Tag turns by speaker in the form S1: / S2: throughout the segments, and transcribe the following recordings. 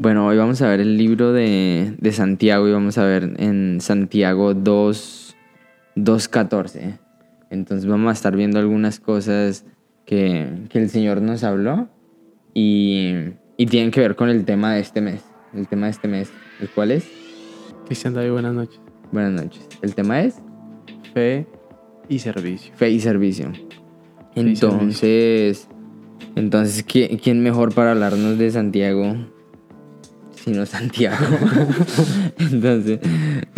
S1: Bueno, hoy vamos a ver el libro de, de Santiago y vamos a ver en Santiago 2, 2.14. Entonces vamos a estar viendo algunas cosas que, que el Señor nos habló y, y tienen que ver con el tema de este mes. El tema de este mes, ¿el cuál es?
S2: Cristian David, buenas noches.
S1: Buenas noches. El tema es
S2: Fe y servicio.
S1: fe y servicio. Entonces, entonces ¿quién, quién mejor para hablarnos de Santiago sino Santiago? entonces,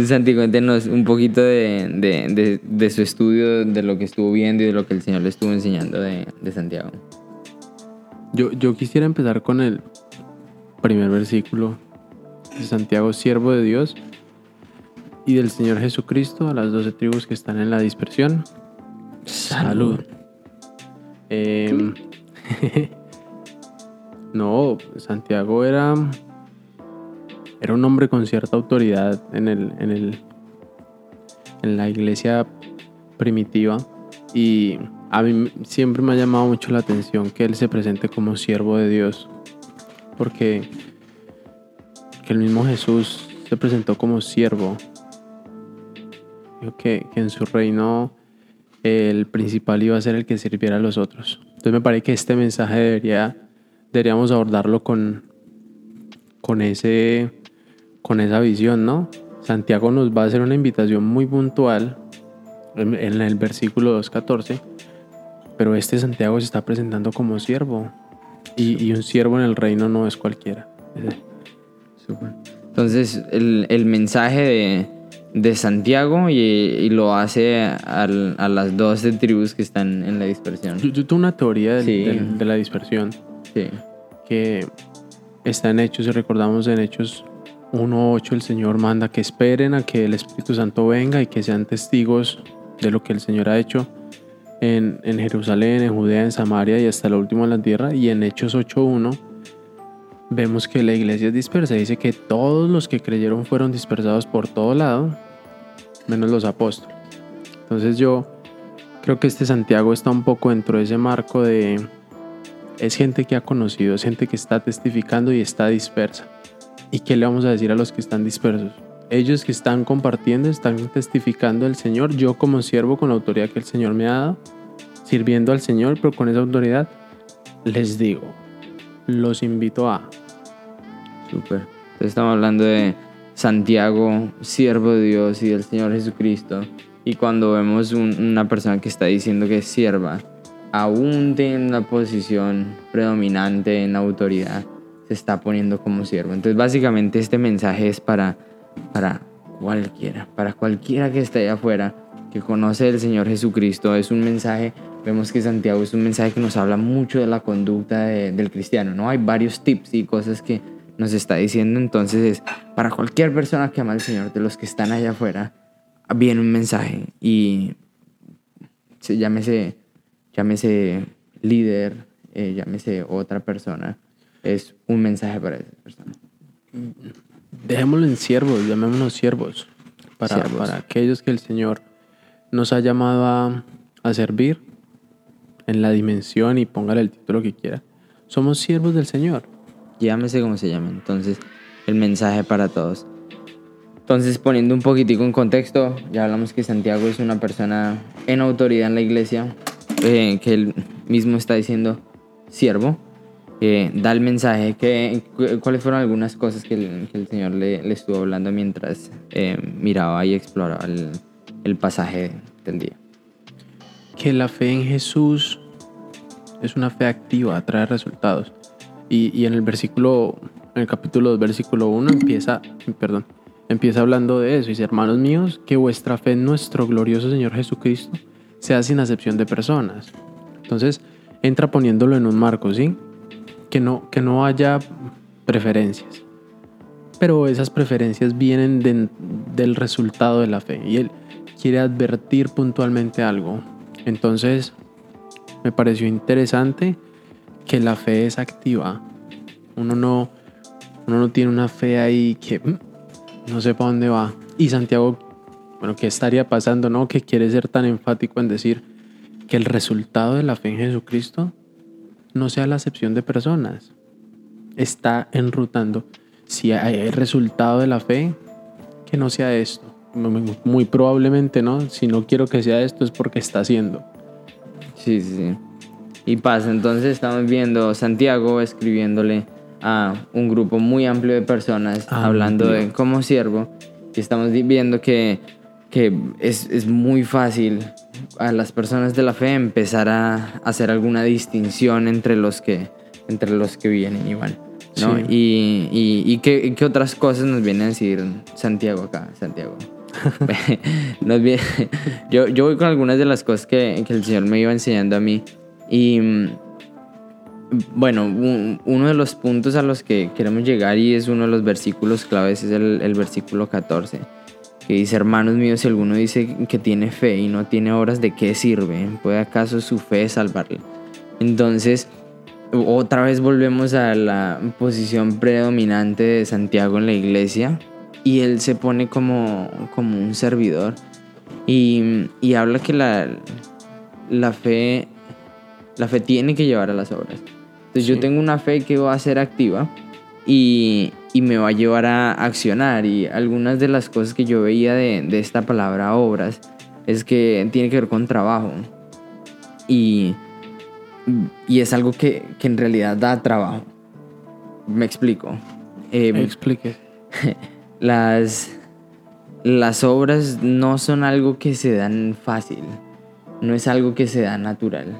S1: Santi, cuéntenos un poquito de, de- de- de su estudio, de lo que estuvo viendo y de lo que el Señor le estuvo enseñando de, de Santiago.
S2: Yo, yo quisiera empezar con el primer versículo de Santiago, siervo de Dios y del Señor Jesucristo a las doce tribus que están en la dispersión. Salud. Em, no, Santiago era, era un hombre con cierta autoridad en, el, en, el, en la iglesia primitiva y a mí siempre me ha llamado mucho la atención que él se presente como siervo de Dios porque que el mismo Jesús se presentó como siervo que, que en su reino el principal iba a ser el que sirviera a los otros. Entonces me parece que este mensaje debería, deberíamos abordarlo con, con, ese, con esa visión, ¿no? Santiago nos va a hacer una invitación muy puntual en, en el versículo 2.14, pero este Santiago se está presentando como siervo y, y un siervo en el reino no es cualquiera.
S1: Entonces, el, el mensaje de, de Santiago y, y lo hace al- a las 12 tribus que están en la dispersión.
S2: Yo, yo tengo una teoría del-
S1: Sí.
S2: del- de la dispersión.
S1: Sí.
S2: que está en Hechos, y recordamos en Hechos 1.8, el Señor manda que esperen a que el Espíritu Santo venga y que sean testigos de lo que el Señor ha hecho en, Jerusalén, en Judea, en Samaria y hasta lo último en la tierra. Y en Hechos 8.1 vemos que la iglesia es dispersa. Dice que todos los que creyeron fueron dispersados por todo lado, menos los apóstoles. Entonces yo creo que este Santiago está un poco dentro de ese marco de es gente que ha conocido, es gente que está testificando y está dispersa. ¿Y qué le vamos a decir a los que están dispersos? Ellos que están compartiendo, están testificando al Señor, yo como siervo con la autoridad que el Señor me ha dado, sirviendo al Señor, pero con esa autoridad, les digo, los invito a...
S1: Súper. Entonces estamos hablando de Santiago, siervo de Dios y del Señor Jesucristo. Y cuando vemos un- una persona que está diciendo que es sierva, aún tiene una posición predominante en autoridad, se está poniendo como siervo. Entonces básicamente este mensaje es para, para cualquiera, para cualquiera que esté allá afuera, que conoce el Señor Jesucristo. Es un mensaje, vemos que Santiago es un mensaje que nos habla mucho de la conducta de- del cristiano, ¿no? Hay varios tips y cosas que nos está diciendo, entonces es para cualquier persona que ama al Señor, de los que están allá afuera, viene un mensaje y se, llámese, llámese líder, eh, llámese otra persona, es un mensaje para esa persona.
S2: Dejémoslo en siervos, llamémonos siervos, para,
S1: Siervos.
S2: para aquellos que el Señor nos ha llamado a, a servir en la dimensión y póngale el título que quiera. Somos siervos del Señor.
S1: llámese como se llame. Entonces, el mensaje para todos. Entonces, poniendo un poquitico en contexto, ya hablamos que Santiago es una persona en autoridad en la iglesia, eh, que él mismo está diciendo siervo, eh, da el mensaje. Que, cu- ¿Cuáles fueron algunas cosas que el, que el Señor le, le estuvo hablando mientras eh, miraba y exploraba el, el pasaje del día?
S2: que la fe en Jesús es una fe activa, trae resultados. Y, y en el versículo, en el capítulo 2, versículo 1, empieza, perdón, empieza hablando de eso. Dice, hermanos míos, que vuestra fe en nuestro glorioso Señor Jesucristo sea sin acepción de personas. Entonces, entra poniéndolo en un marco, ¿sí? Que no, que no haya preferencias. Pero esas preferencias vienen de- del resultado de la fe. Y él quiere advertir puntualmente algo. Entonces, me pareció interesante que la fe es activa. Uno no, uno no tiene una fe ahí que mm, no sepa dónde va. Y Santiago, bueno, ¿qué estaría pasando, no? Que quiere ser tan enfático en decir que el resultado de la fe en Jesucristo no sea la acepción de personas. Está enrutando. si hay resultado de la fe, que no sea esto. Muy probablemente no. Si no quiero que sea esto es porque está haciendo.
S1: Sí, sí, sí. Y pasa, entonces estamos viendo Santiago escribiéndole a un grupo muy amplio de personas, hablando de cómo siervo, y estamos viendo que, que es, es, muy fácil a las personas de la fe empezar a hacer alguna distinción entre los que, entre los que vienen van. ¿no? Y, y, y ¿qué, ¿qué, otras cosas nos viene a decir Santiago acá, Santiago. nos viene, yo, yo voy con algunas de las cosas que, que el Señor me iba enseñando a mí. Y bueno, uno de los puntos a los que queremos llegar y es uno de los versículos claves es el, el, versículo 14, que dice, hermanos míos, si alguno dice que tiene fe y no tiene obras, ¿de qué sirve? ¿Puede acaso su fe salvarle? Entonces, otra vez volvemos a la posición predominante de Santiago en la iglesia y él se pone como, como un servidor y, y habla que la, la fe la fe tiene que llevar a las obras. Entonces yo tengo una fe que va a ser activa y, y, me va a llevar a accionar. Y algunas de las cosas que yo veía de, de esta palabra obras es que tiene que ver con trabajo. Y, y es algo que, que, en realidad da trabajo. Me explico.
S2: Eh, Explique.
S1: Las, las obras no son algo que se dan fácil. No es algo que se da natural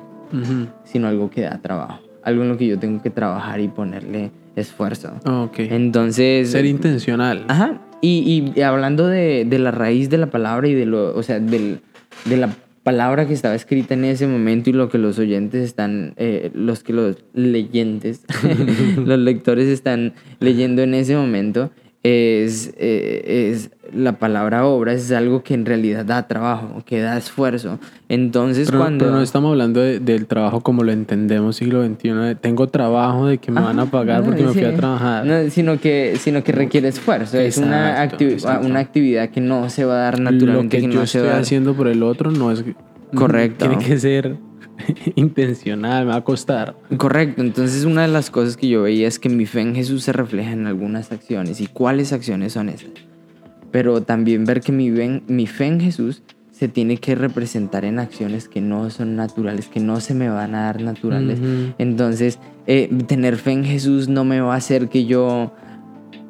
S1: sino algo que da trabajo. Algo en lo que yo tengo que trabajar y ponerle esfuerzo.
S2: Ok.
S1: Entonces...
S2: Ser intencional.
S1: Ajá. Y, y hablando de, de, la raíz de la palabra y de lo, o sea, del, de la palabra que estaba escrita en ese momento y lo que los oyentes están, eh, los que los leyentes, los lectores están leyendo en ese momento, es, eh, es la palabra obra es algo que en realidad da trabajo, que da esfuerzo. Entonces cuando...
S2: Pero no estamos hablando del trabajo como lo entendemos siglo XXI, tengo trabajo de que me van a pagar porque me fui a trabajar.
S1: No, sino, que, sino que requiere esfuerzo, es una, una actividad que no se va a dar naturalmente.
S2: Lo que, yo estoy haciendo por el otro no es...
S1: Correcto.
S2: Tiene que ser intencional, me va a costar.
S1: Correcto, entonces una de las cosas que yo veía es que mi fe en Jesús se refleja en algunas acciones. ¿Y cuáles acciones son esas? Pero también ver que mi, mi fe en Jesús se tiene que representar en acciones que no son naturales, que no se me van a dar naturales. Entonces, eh, tener fe en Jesús no me va a hacer que yo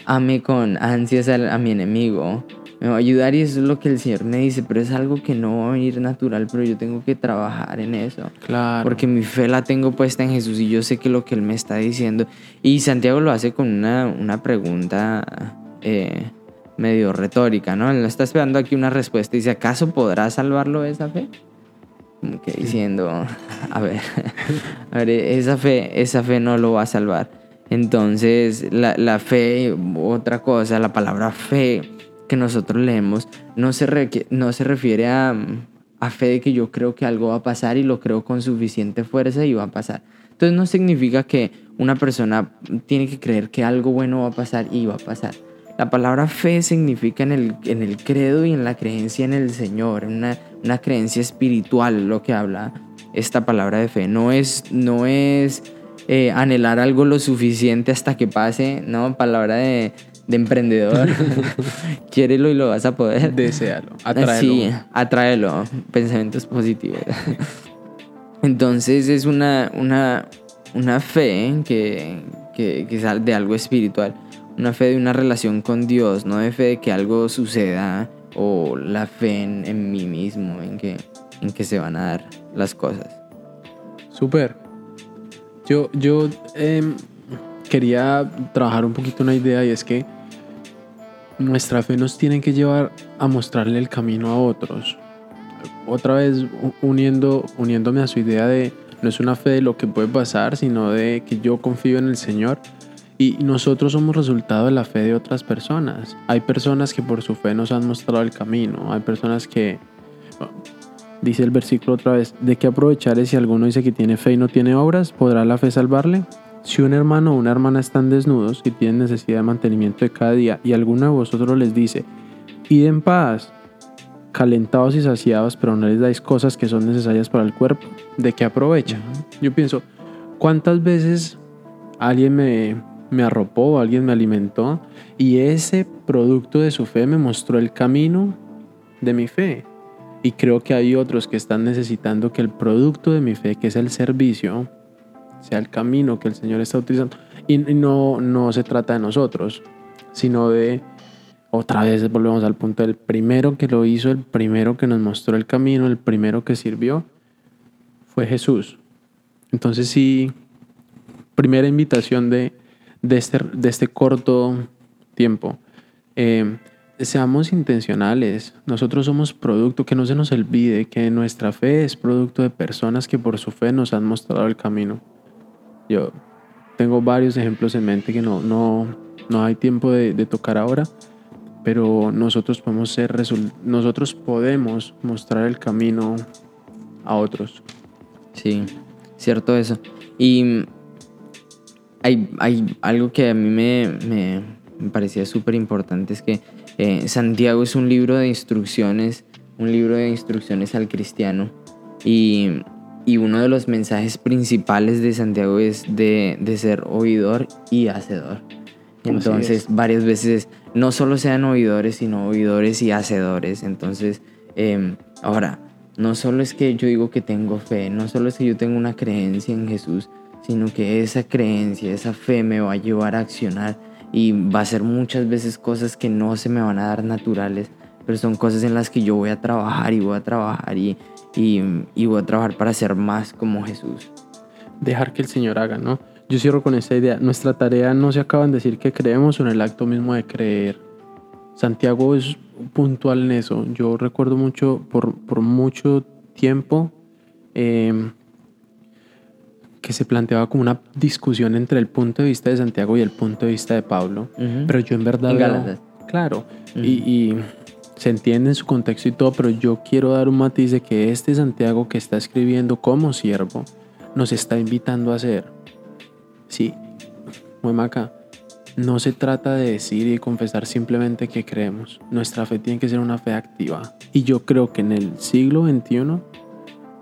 S1: ame con ansias a, a mi enemigo me va a ayudar y eso es lo que el Señor me dice, pero es algo que no va a venir natural, pero yo tengo que trabajar en eso.
S2: Claro.
S1: Porque mi fe la tengo puesta en Jesús y yo sé que lo que Él me está diciendo. Y Santiago lo hace con una, una pregunta eh, medio retórica, ¿no? Él está esperando aquí una respuesta y dice, ¿acaso podrá salvarlo esa fe? Como que diciendo, a ver, a ver, esa fe, esa fe no lo va a salvar. Entonces, la, la fe, otra cosa, la palabra fe que nosotros leemos no se, no se refiere a, a fe de que yo creo que algo va a pasar y lo creo con suficiente fuerza y va a pasar. Entonces no significa que una persona tiene que creer que algo bueno va a pasar y va a pasar. La palabra fe significa en el, en el credo y en la creencia en el Señor, una, una creencia espiritual, lo que habla esta palabra de fe. No es, no es eh, anhelar algo lo suficiente hasta que pase, ¿no? Palabra de, de emprendedor. Quiérelo y lo vas a poder.
S2: Desealo,
S1: atráelo. Sí, atráelo. Pensamientos positivos. Entonces es una, una, una fe que, que, que es de algo espiritual. Una fe de una relación con Dios, no de fe de que algo suceda o la fe en, en mí mismo, en que, en que se van a dar las cosas.
S2: Súper. Yo, yo eh, quería trabajar un poquito una idea y es que nuestra fe nos tiene que llevar a mostrarle el camino a otros. Otra vez uniendo, uniéndome a su idea de no es una fe de lo que puede pasar, sino de que yo confío en el Señor y nosotros somos resultado de la fe de otras personas. Hay personas que por su fe nos han mostrado el camino, hay personas que, dice el versículo otra vez, ¿de qué aprovechar si alguno dice que tiene fe y no tiene obras? ¿Podrá la fe salvarle? Si un hermano o una hermana están desnudos y tienen necesidad de mantenimiento de cada día y alguno de vosotros les dice, id en paz, calentados y saciados, pero no les dais cosas que son necesarias para el cuerpo, ¿de qué aprovecha? Yo pienso, ¿cuántas veces alguien me, me arropó, alguien me alimentó y ese producto de su fe me mostró el camino de mi fe. Y creo que hay otros que están necesitando que el producto de mi fe, que es el servicio, sea el camino que el Señor está utilizando. Y no, no se trata de nosotros, sino de, otra vez volvemos al punto, del primero que lo hizo, el primero que nos mostró el camino, el primero que sirvió, fue Jesús. Entonces sí, primera invitación de, de, este, de este corto tiempo. Eh, seamos intencionales. Nosotros somos producto, que no se nos olvide que nuestra fe es producto de personas que por su fe nos han mostrado el camino. Yo tengo varios ejemplos en mente que no, no, no hay tiempo de, tocar ahora, pero nosotros podemos ser nosotros podemos mostrar el camino a otros.
S1: Sí, cierto eso. Y hay, hay algo que a mí me, me, parecía súper importante, es que eh, Santiago es un libro de instrucciones, un libro de instrucciones al cristiano. Y, y uno de los mensajes principales de Santiago es de, de ser oidor y hacedor. Entonces, varias veces no solo sean oidores, sino oidores y hacedores. Entonces, em, ahora, no solo es que yo digo que tengo fe, no solo es que yo tengo una creencia en Jesús, sino que esa creencia, esa fe me va a llevar a accionar y va a ser muchas veces cosas que no se me van a dar naturales, pero son cosas en las que yo voy a trabajar y voy a trabajar y, y, voy a trabajar para ser más como Jesús.
S2: Dejar que el Señor haga, ¿no? Yo cierro con esta idea. Nuestra tarea no se acaba en decir que creemos o en el acto mismo de creer. Santiago es puntual en eso. Yo recuerdo mucho, por, por mucho tiempo, eh, que se planteaba como una discusión entre el punto de vista de Santiago y el punto de vista de Pablo. Pero yo en verdad... claro. y, se entiende en su contexto y todo, pero yo quiero dar un matiz de que este Santiago que está escribiendo como siervo nos está invitando a hacer. Sí, muy maca. No se trata de decir y confesar simplemente que creemos. Nuestra fe tiene que ser una fe activa. Y yo creo que en el siglo XXI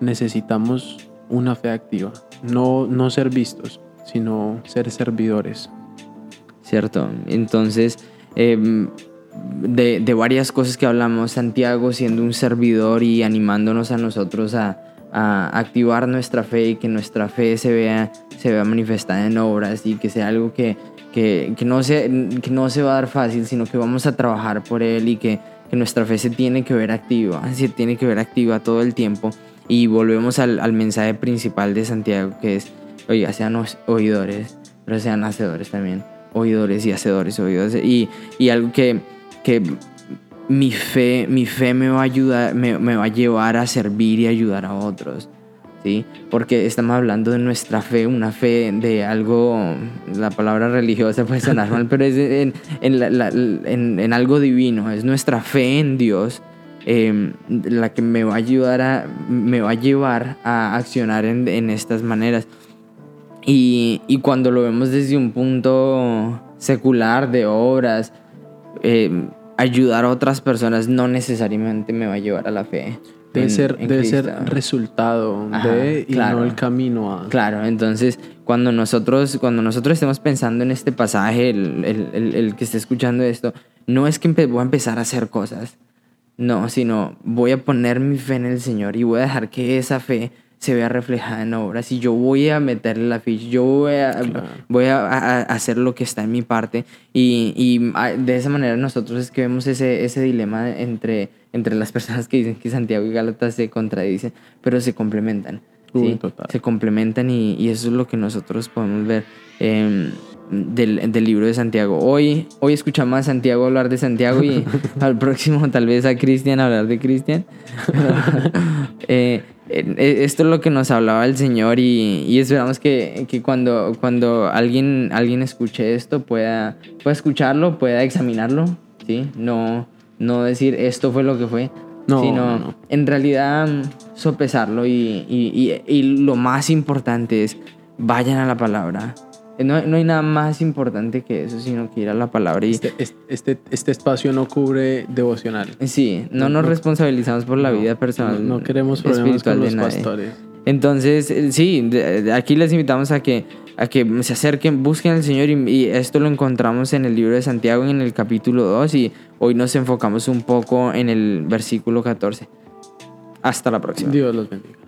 S2: necesitamos una fe activa no, no ser vistos, sino ser servidores.
S1: Cierto. Entonces, em, de, varias cosas que hablamos, Santiago siendo un servidor y animándonos a nosotros a, activar nuestra fe y que nuestra fe se vea, se vea manifestada en obras y que sea algo que, que, no se, que no se va a dar fácil, sino que vamos a trabajar por él y que, que nuestra fe se tiene que ver activa, se tiene que ver activa todo el tiempo. Y volvemos al, al mensaje principal de Santiago, que es, oiga, sean oidores, pero sean hacedores también. Oidores y hacedores, oidores. Y, y algo que, que mi fe, mi fe me va a ayudar, me, me, va a llevar a servir y ayudar a otros. ¿Sí? Porque estamos hablando de nuestra fe, una fe de algo, la palabra religiosa puede sonar mal, pero es en, en, en, algo divino, es nuestra fe en Dios Em, la que me va a ayudar a, me va a llevar a accionar en, en estas maneras. Y, y, cuando lo vemos desde un punto secular de obras, em, ayudar a otras personas no necesariamente me va a llevar a la fe.
S2: Debe ser, debe ser resultado de y no el camino a.
S1: Claro, entonces cuando nosotros, cuando nosotros estemos pensando en este pasaje, el, el, el, que esté escuchando esto, no es que voy a empezar a hacer cosas, no, sino voy a poner mi fe en el Señor y voy a dejar que esa fe se vea reflejada en obras y yo voy a meterle la ficha, yo voy a, voy a, hacer lo que está en mi parte y, y, de esa manera nosotros es que vemos ese, ese dilema entre, entre las personas que dicen que Santiago y Gálatas se contradicen, pero se complementan. ¿sí? Se complementan y, y, eso es lo que nosotros podemos ver. Eh, del, del, libro de Santiago. Hoy, hoy escuchamos a Santiago hablar de Santiago y al próximo tal vez a Cristian hablar de Cristian. Eh, esto es lo que nos hablaba el Señor y, y esperamos que, que, cuando, cuando alguien, alguien escuche esto pueda, pueda escucharlo, pueda examinarlo, ¿sí? No, no decir esto fue lo que fue, no, sino en realidad sopesarlo y, y, y lo más importante es vayan a la palabra no, hay nada más importante que eso, sino que ir a la palabra y...
S2: Este, este, este espacio no cubre devocional.
S1: Sí, no, nos responsabilizamos por la vida personal.
S2: No, queremos problemas con los pastores.
S1: Entonces, eh, sí, aquí les invitamos a que, a que se acerquen, busquen al Señor y, y esto lo encontramos en el libro de Santiago en el capítulo 2 y hoy nos enfocamos un poco en el versículo 14. Hasta la próxima.
S2: Dios los bendiga.